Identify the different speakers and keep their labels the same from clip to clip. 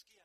Speaker 1: sker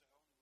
Speaker 1: kvinderne